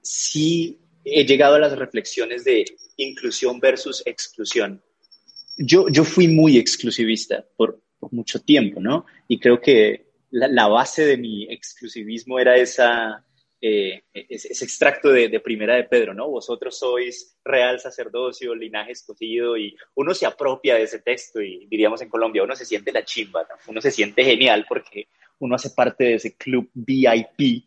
sí he llegado a las reflexiones de inclusión versus exclusión. Yo, yo fui muy exclusivista por, mucho tiempo, ¿no? Y creo que la, base de mi exclusivismo era esa, eh, ese, extracto de, primera de Pedro, ¿no? Vosotros sois real sacerdocio, linaje escogido, y uno se apropia de ese texto y diríamos en Colombia, uno se siente la chimba, uno se siente genial porque uno hace parte de ese club VIP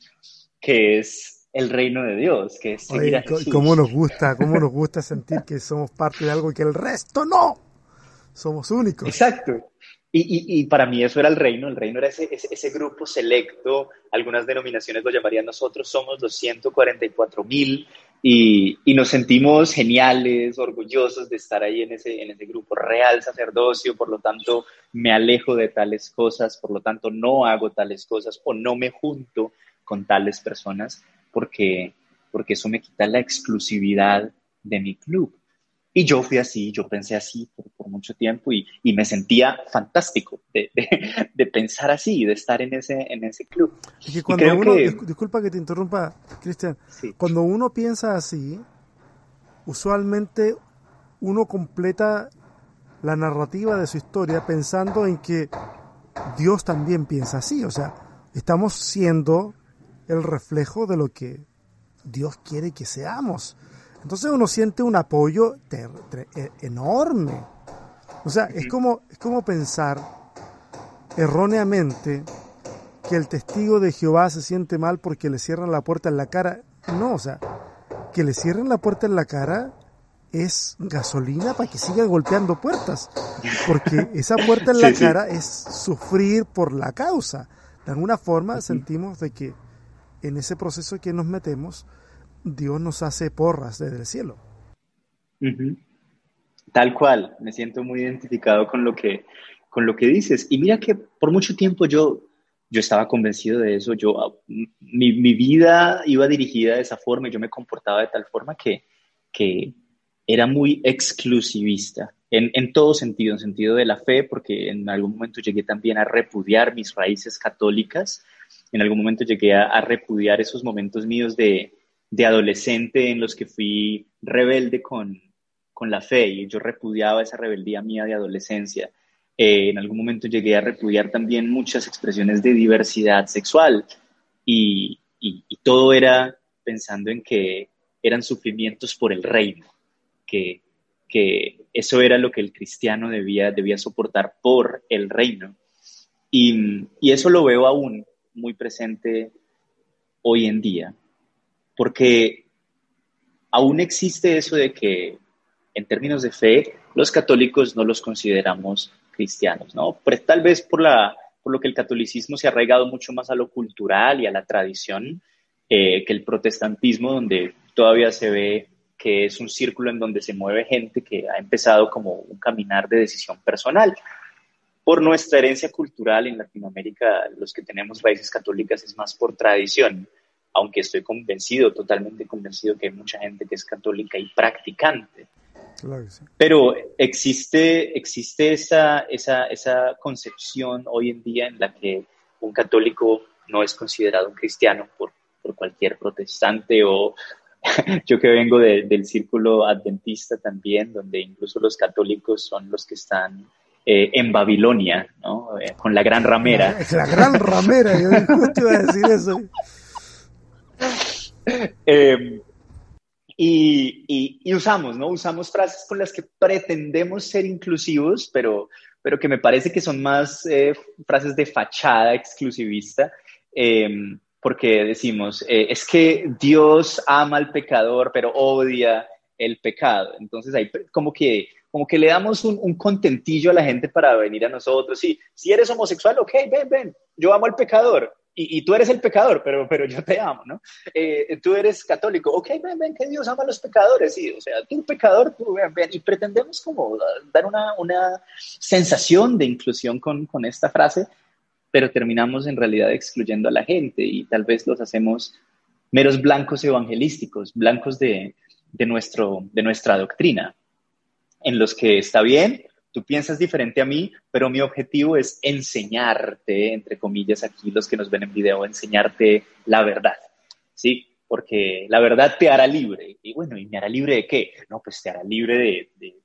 que es el reino de Dios, que es seguir a Jesús. ¿Cómo nos gusta, cómo nos gusta sentir que somos parte de algo y que el resto no? Somos únicos. Exacto. Y, para mí eso era el reino, el reino era ese, ese, grupo selecto, algunas denominaciones lo llamarían nosotros, somos los 144 mil y, nos sentimos geniales, orgullosos de estar ahí en ese, en ese grupo real sacerdocio, por lo tanto me alejo de tales cosas, por lo tanto no hago tales cosas o no me junto con tales personas porque, porque eso me quita la exclusividad de mi club. Y yo fui así, yo pensé así por, mucho tiempo y, me sentía fantástico de, pensar así, de estar en ese, en ese club. cuando uno, disculpa que te interrumpa, Cristian, cuando uno piensa así, usualmente uno completa la narrativa de su historia pensando en que Dios también piensa así, o sea, estamos siendo el reflejo de lo que Dios quiere que seamos. Entonces uno siente un apoyo e, enorme. O sea, es como, es como pensar erróneamente que el testigo de Jehová se siente mal porque le cierran la puerta en la cara. No, o sea, que le cierren la puerta en la cara es gasolina para que siga golpeando puertas. Porque esa puerta en la cara es sufrir por la causa. De alguna forma sentimos de que en ese proceso que nos metemos, Dios nos hace porras desde el cielo. Tal cual, me siento muy identificado con lo que, con lo que dices. Y mira que por mucho tiempo yo, yo estaba convencido de eso, yo, ah, mi, mi vida iba dirigida de esa forma y yo me comportaba de tal forma que, que era muy exclusivista. En, en, todo sentido, en sentido de la fe, porque en algún momento llegué también a repudiar mis raíces católicas, en algún momento llegué a repudiar esos momentos míos de, de adolescente en los que fui rebelde con, la fe y yo repudiaba esa rebeldía mía de adolescencia. Eh, en algún momento llegué a repudiar también muchas expresiones de diversidad sexual y, todo era pensando en que eran sufrimientos por el reino, que, que eso era lo que el cristiano debía, debía soportar por el reino. Y, y eso lo veo aún muy presente hoy en día porque aún existe eso de que en términos de fe los católicos no los consideramos cristianos, ¿no? tal vez por, la, por lo que el catolicismo se ha arraigado mucho más a lo cultural y a la tradición eh, que el protestantismo, donde todavía se ve que es un círculo en donde se mueve gente que ha empezado como un caminar de decisión personal. Por nuestra herencia cultural en Latinoamérica, los que tenemos raíces católicas es más por tradición aunque estoy convencido, totalmente convencido que hay mucha gente que es católica y practicante. Pero existe, existe esa, esa, esa concepción hoy en día en la que un católico no es considerado un cristiano por, por cualquier protestante o yo que vengo del círculo adventista también, donde incluso los católicos son los que están eh, en Babilonia, ¿no? Eh, con la gran ramera. La, gran ramera, yo justo iba a decir eso. Em, y, usamos, ¿no? Usamos frases con las que pretendemos ser inclusivos, pero, pero que me parece que son más eh, frases de fachada exclusivista, em, porque decimos, eh, es que Dios ama al pecador, pero odia el pecado. Entonces ahí como que, como que le damos un, un contentillo a la gente para venir a nosotros. Sí, si eres homosexual, ok, ven, ven, yo amo al pecador y, tú eres el pecador, pero, pero yo te amo, ¿no? Eh, tú eres católico, ok, ven, ven, que Dios ama a los pecadores, sí, o sea, tú pecador, tú ven, ven, y pretendemos como dar una, una sensación de inclusión con, con esta frase, pero terminamos en realidad excluyendo a la gente y tal vez los hacemos meros blancos evangelísticos, blancos de, de, nuestro, de nuestra doctrina, en los que está bien, tú piensas diferente a mí, pero mi objetivo es enseñarte, entre comillas, aquí los que nos ven en video, enseñarte la verdad, ¿sí? Porque la verdad te hará libre. Y bueno, ¿y me hará libre de qué? No, pues te hará libre de,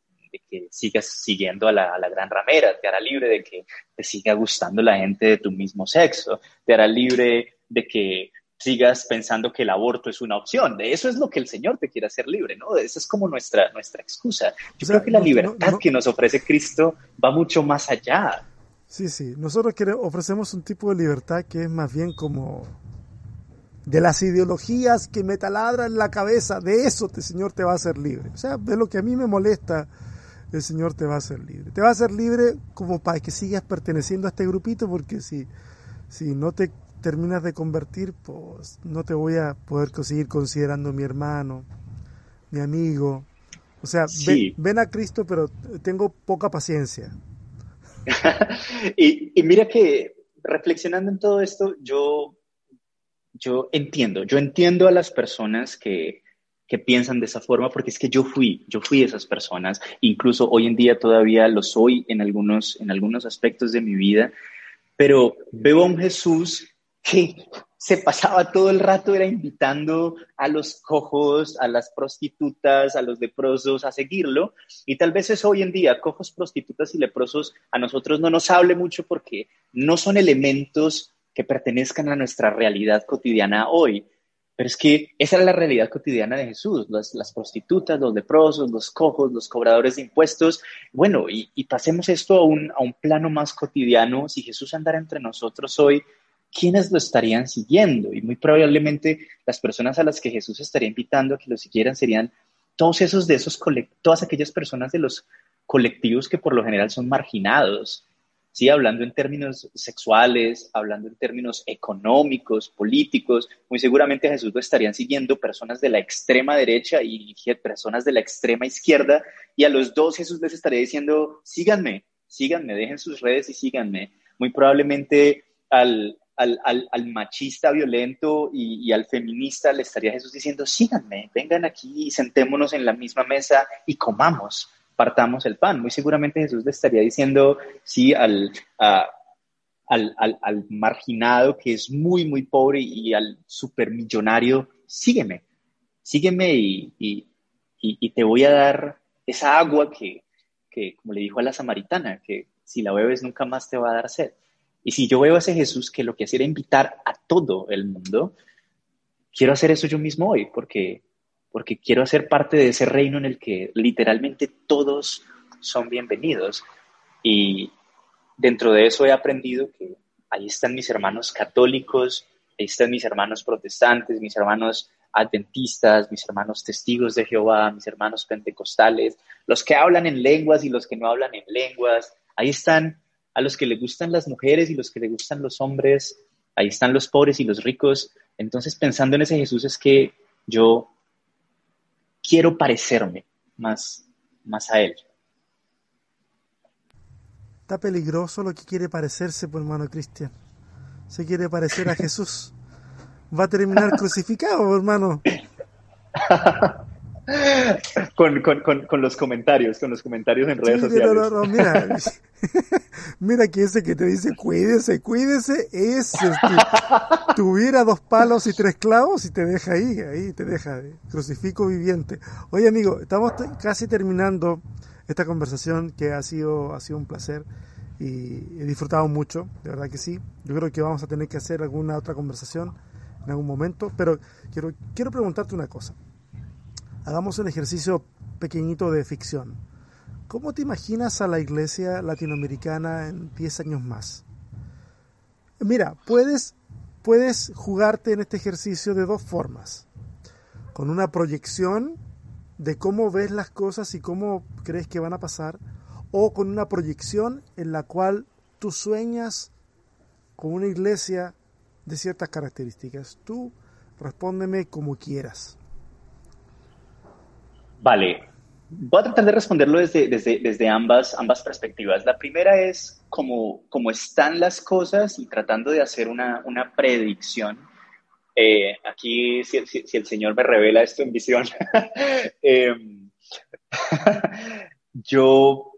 que sigas siguiendo a la, a la, gran ramera, te hará libre de que te siga gustando la gente de tu mismo sexo, te hará libre de que sigas pensando que el aborto es una opción. De eso es lo que el Señor te quiere hacer libre, ¿no? Esa es como nuestra, nuestra excusa. Yo creo que la libertad que nos ofrece Cristo va mucho más allá. Sí, sí. Nosotros ofrecemos un tipo de libertad que es más bien como de las ideologías que me taladran la cabeza. De eso el Señor te va a hacer libre. O sea, de lo que a mí me molesta, el Señor te va a hacer libre. Te va a hacer libre como para que sigas perteneciendo a este grupito, porque si, si no te terminas de convertir, pues no te voy a poder seguir considerando mi hermano, mi amigo. O sea, ven, a Cristo, pero tengo poca paciencia. y, mira que reflexionando en todo esto, yo, yo entiendo, yo entiendo a las personas que, que piensan de esa forma, porque es que yo fui, yo fui esas personas, incluso hoy en día todavía lo soy en algunos, en algunos aspectos de mi vida, pero veo a un Jesús que se pasaba todo el rato era invitando a los cojos, a las prostitutas, a los leprosos a seguirlo. Y tal vez eso hoy en día, cojos, prostitutas y leprosos, a nosotros no nos hable mucho porque no son elementos que pertenezcan a nuestra realidad cotidiana hoy. Pero es que esa era la realidad cotidiana de Jesús, las, prostitutas, los leprosos, los cojos, los cobradores de impuestos. Bueno, y, pasemos esto a un, a un plano más cotidiano. Si Jesús andara entre nosotros hoy, ¿quiénes lo estarían siguiendo? Y muy probablemente las personas a las que Jesús estaría invitando a que lo siguieran serían todos esos de esos, todas aquellas personas de los colectivos que por lo general son marginados, ¿sí? Hablando en términos sexuales, hablando en términos económicos, políticos, muy seguramente a Jesús lo estarían siguiendo personas de la extrema derecha y personas de la extrema izquierda, y a los dos Jesús les estaría diciendo, síganme, síganme, dejen sus redes y síganme. Muy probablemente al, al, al, machista violento y, al feminista le estaría Jesús diciendo, síganme, vengan aquí y sentémonos en la misma mesa y comamos, partamos el pan. Muy seguramente Jesús le estaría diciendo, sí, al, al, al, marginado que es muy, muy pobre y al supermillonario, sígueme, sígueme y, y, y, te voy a dar esa agua que, que, como le dijo a la samaritana, que si la bebes nunca más te va a dar sed. Y si yo veo a ese Jesús que lo que hacía era invitar a todo el mundo, quiero hacer eso yo mismo hoy, porque, porque quiero hacer parte de ese reino en el que literalmente todos son bienvenidos. Y dentro de eso he aprendido que ahí están mis hermanos católicos, ahí están mis hermanos protestantes, mis hermanos adventistas, mis hermanos testigos de Jehová, mis hermanos pentecostales, los que hablan en lenguas y los que no hablan en lenguas. Ahí están a los que le gustan las mujeres y los que le gustan los hombres, ahí están los pobres y los ricos. Entonces, pensando en ese Jesús es que yo quiero parecerme más, más a Él. Está peligroso lo que quiere parecerse, por pues, hermano Cristian. Se quiere parecer a Jesús. Va a terminar crucificado, hermano. con, con, con, con, los comentarios, con los comentarios en redes sociales. No, no, mira, mira que ese que te dice cuídese, cuídese, es este, tuviera dos palos y tres clavos y te deja ahí, ahí te deja crucifijo viviente. Oye amigo, estamos casi terminando esta conversación que ha sido, ha sido un placer y he disfrutado mucho, de verdad que sí. Yo creo que vamos a tener que hacer alguna otra conversación en algún momento, pero quiero, quiero preguntarte una cosa hagamos un ejercicio pequeñito de ficción. ¿Cómo te imaginas a la iglesia latinoamericana en 10 años más? Mira, puedes, puedes jugarte en este ejercicio de dos formas. Con una proyección de cómo ves las cosas y cómo crees que van a pasar, o con una proyección en la cual tú sueñas con una iglesia de ciertas características. Tú respóndeme como quieras. Vale, voy a tratar de responderlo desde, desde, ambas, ambas perspectivas. La primera es cómo, cómo están las cosas y tratando de hacer una, predicción. Eh, aquí, si, el Señor me revela esto en visión, em, yo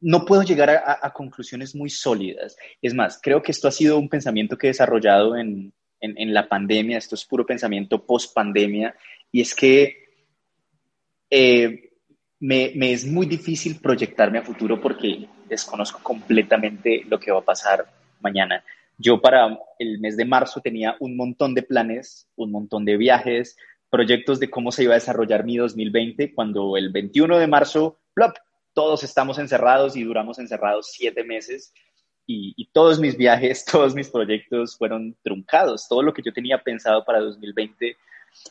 no puedo llegar a, conclusiones muy sólidas. Es más, creo que esto ha sido un pensamiento que he desarrollado en, en la pandemia, esto es puro pensamiento post pandemia, y es que eh, me, es muy difícil proyectarme a futuro porque desconozco completamente lo que va a pasar mañana. Yo para el mes de marzo tenía un montón de planes, un montón de viajes, proyectos de cómo se iba a desarrollar mi 2020, cuando el 21 de marzo, plop, todos estamos encerrados y duramos encerrados siete meses y, todos mis viajes, todos mis proyectos fueron truncados. Todo lo que yo tenía pensado para 2020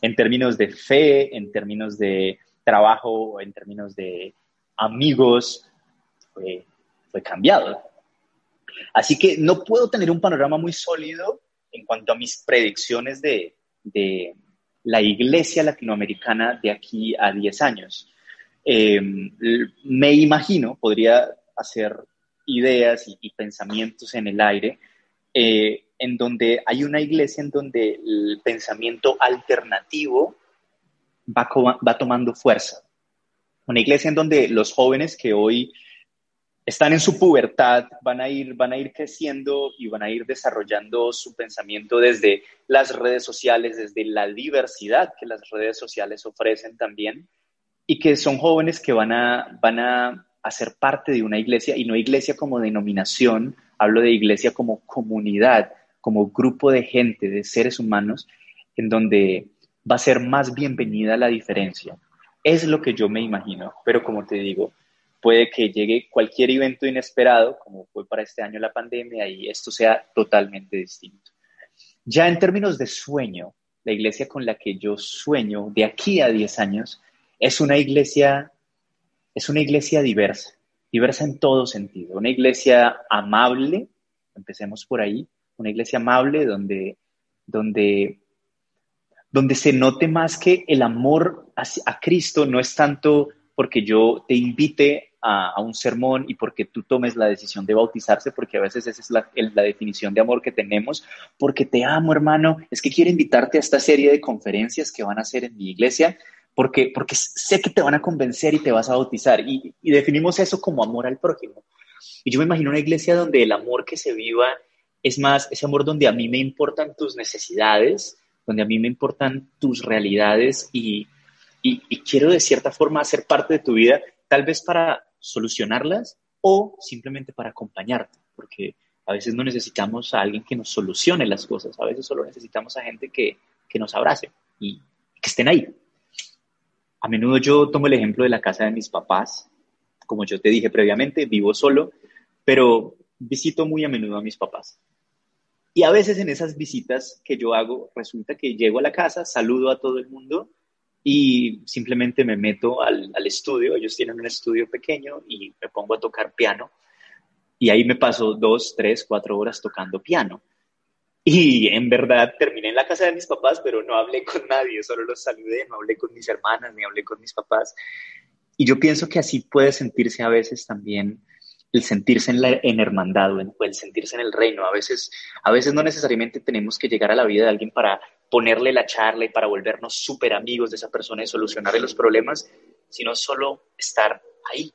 en términos de fe, en términos de trabajo, en términos de amigos, fue, cambiado. Así que no puedo tener un panorama muy sólido en cuanto a mis predicciones de, de la iglesia latinoamericana de aquí a 10 años. Eh, me imagino, podría hacer ideas y, pensamientos en el aire, eh, en donde hay una iglesia en donde el pensamiento alternativo va, tomando fuerza. Una iglesia en donde los jóvenes que hoy están en su pubertad, van a ir, van a ir creciendo y van a ir desarrollando su pensamiento desde las redes sociales, desde la diversidad que las redes sociales ofrecen también, y que son jóvenes que van a, van a hacer parte de una iglesia, y no iglesia como denominación, hablo de iglesia como comunidad, como grupo de gente, de seres humanos, en donde va a ser más bienvenida la diferencia. Es lo que yo me imagino, pero como te digo, puede que llegue cualquier evento inesperado, como fue para este año la pandemia, y esto sea totalmente distinto. Ya en términos de sueño, la iglesia con la que yo sueño de aquí a 10 años es una iglesia, es una iglesia diversa, diversa en todo sentido, una iglesia amable, empecemos por ahí, una iglesia amable donde, donde, donde se note más que el amor a, Cristo no es tanto porque yo te invite a, un sermón y porque tú tomes la decisión de bautizarse, porque a veces esa es la, definición de amor que tenemos, porque te amo, hermano, es que quiero invitarte a esta serie de conferencias que van a hacer en mi iglesia, porque, porque sé que te van a convencer y te vas a bautizar. Y definimos eso como amor al prójimo. Y yo me imagino una iglesia donde el amor que se viva es más ese amor donde a mí me importan tus necesidades, donde a mí me importan tus realidades y, y, quiero de cierta forma hacer parte de tu vida, tal vez para solucionarlas o simplemente para acompañarte, porque a veces no necesitamos a alguien que nos solucione las cosas, a veces solo necesitamos a gente que, que nos abrace y que estén ahí. A menudo yo tomo el ejemplo de la casa de mis papás. Como yo te dije previamente, vivo solo, pero visito muy a menudo a mis papás. Y a veces en esas visitas que yo hago, resulta que llego a la casa, saludo a todo el mundo y simplemente me meto al, estudio, ellos tienen un estudio pequeño y me pongo a tocar piano y ahí me paso dos, tres, cuatro horas tocando piano. Y en verdad terminé en la casa de mis papás, pero no hablé con nadie, solo los saludé, no hablé con mis hermanas, ni hablé con mis papás. Y yo pienso que así puede sentirse a veces también el sentirse en, la, en hermandad o el sentirse en el reino. A veces, a veces no necesariamente tenemos que llegar a la vida de alguien para ponerle la charla y para volvernos súper amigos de esa persona y solucionarle los problemas, sino solo estar ahí,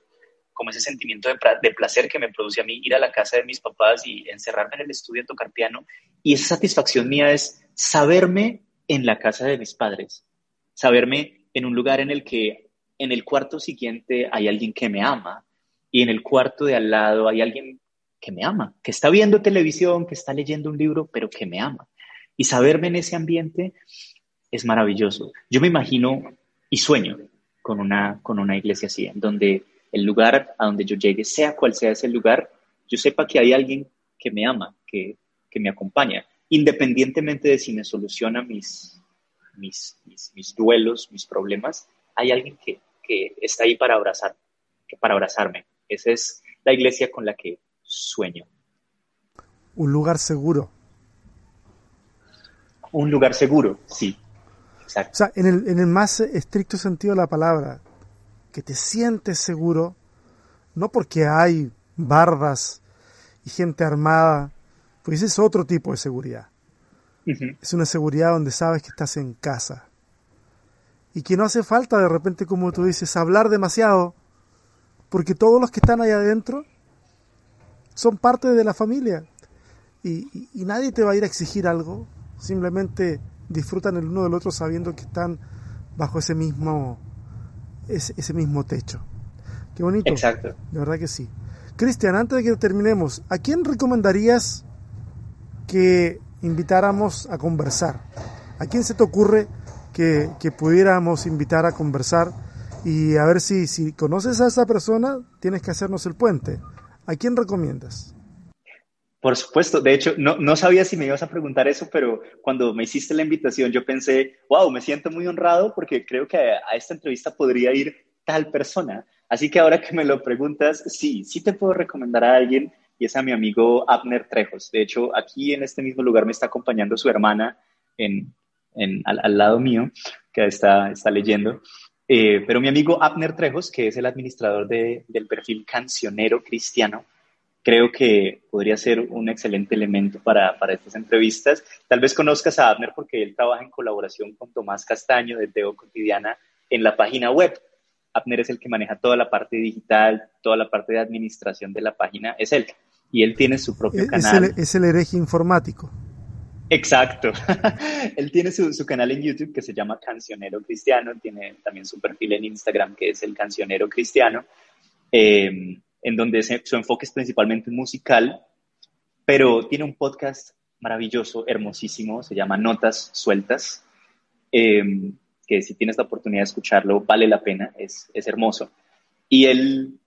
como ese sentimiento de, placer que me produce a mí ir a la casa de mis papás y encerrarme en el estudio a tocar piano. Y esa satisfacción mía es saberme en la casa de mis padres, saberme en un lugar en el que en el cuarto siguiente hay alguien que me ama y en el cuarto de al lado hay alguien que me ama, que está viendo televisión, que está leyendo un libro, pero que me ama. Y saberme en ese ambiente es maravilloso. Yo me imagino y sueño con una, con una iglesia así, en donde el lugar a donde yo llegue, sea cual sea ese lugar, yo sepa que hay alguien que me ama, que, que me acompaña, independientemente de si me soluciona mis, mis, mis, duelos, mis problemas, hay alguien que, que está ahí para abrazar, para abrazarme. Esa es la iglesia con la que sueño. Un lugar seguro, un lugar seguro, sí. Exacto. O sea, en el, en el más estricto sentido de la palabra, que te sientes seguro, no porque hay bardas y gente armada, pues es otro tipo de seguridad. Es una seguridad donde sabes que estás en casa. Y que no hace falta de repente, como tú dices, hablar demasiado, porque todos los que están ahí adentro son parte de la familia. y nadie te va a ir a exigir algo, simplemente disfrutan el uno del otro sabiendo que están bajo ese mismo, ese, mismo techo. Qué bonito. Exacto. De verdad que sí. Cristian, antes de que terminemos, ¿a quién recomendarías que invitáramos a conversar? ¿A quién se te ocurre que, que pudiéramos invitar a conversar? Y a ver si, si conoces a esa persona, tienes que hacernos el puente. ¿A quién recomiendas? Por supuesto, de hecho, no, no sabía si me ibas a preguntar eso, pero cuando me hiciste la invitación yo pensé, wow, me siento muy honrado porque creo que a, a esta entrevista podría ir tal persona. Así que ahora que me lo preguntas, sí, sí te puedo recomendar a alguien y es a mi amigo Abner Trejos. De hecho, aquí en este mismo lugar me está acompañando su hermana en, en, al, al, lado mío, que está, está leyendo. Eh, pero mi amigo Abner Trejos, que es el administrador de, del perfil Cancionero Cristiano, creo que podría ser un excelente elemento para, para, estas entrevistas. Tal vez conozcas a Abner porque él trabaja en colaboración con Tomás Castaño de Teo Cotidiana en la página web. Abner es el que maneja toda la parte digital, toda la parte de administración de la página, es él. Y él tiene su propio es canal. El, es el hereje informático. Exacto. él tiene su, su, canal en YouTube que se llama Cancionero Cristiano, tiene también su perfil en Instagram que es el Cancionero Cristiano, eh, en donde su enfoque es principalmente musical, pero tiene un podcast maravilloso, hermosísimo, se llama Notas Sueltas, eh, que si tienes la oportunidad de escucharlo, vale la pena, es, es hermoso. Y él,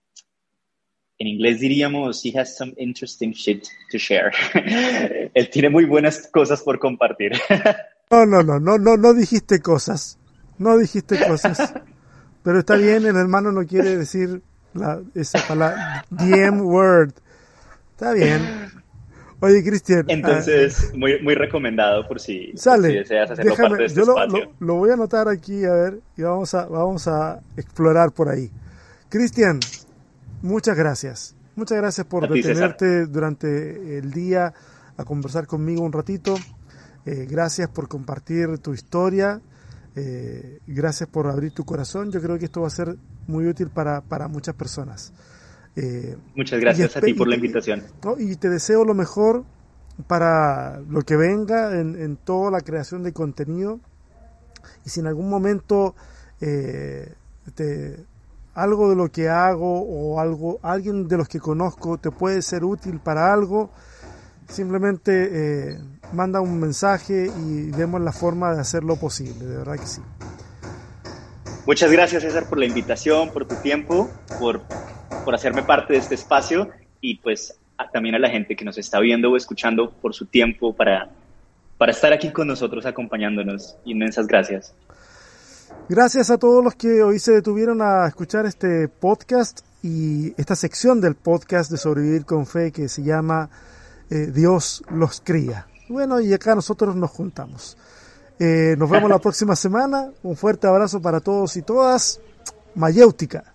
en inglés diríamos, he has some interesting shit to share. él tiene muy buenas cosas por compartir. no, no, no, no, no, no dijiste cosas, no dijiste cosas. Pero está bien, el hermano no quiere decir la, esa palabra, DM word. Está bien. Oye, Cristian. Entonces, uh, muy, muy recomendado por si, sale, si deseas hacerlo déjame, parte de este yo lo, espacio. Lo, lo, voy a anotar aquí, a ver, y vamos a, vamos a explorar por ahí. Cristian, muchas gracias. Muchas gracias por ti, detenerte César. durante el día a conversar conmigo un ratito. Eh, gracias por compartir tu historia. Eh, gracias por abrir tu corazón. Yo creo que esto va a ser muy útil para, para muchas personas. Eh, Muchas gracias a ti por la invitación. Y te deseo lo mejor para lo que venga en, en, toda la creación de contenido. Y si en algún momento eh, te, algo de lo que hago o algo, alguien de los que conozco te puede ser útil para algo, simplemente eh, manda un mensaje y vemos la forma de hacerlo posible, de verdad que sí. Muchas gracias César por la invitación, por tu tiempo, por, por hacerme parte de este espacio y pues a, también a la gente que nos está viendo o escuchando por su tiempo para, para estar aquí con nosotros acompañándonos. Inmensas gracias. Gracias a todos los que hoy se detuvieron a escuchar este podcast y esta sección del podcast de Sobrevivir con Fe que se llama eh, Dios los cría. Bueno, y acá nosotros nos juntamos. Eh, nos vemos la próxima semana. Un fuerte abrazo para todos y todas. Mayéutica.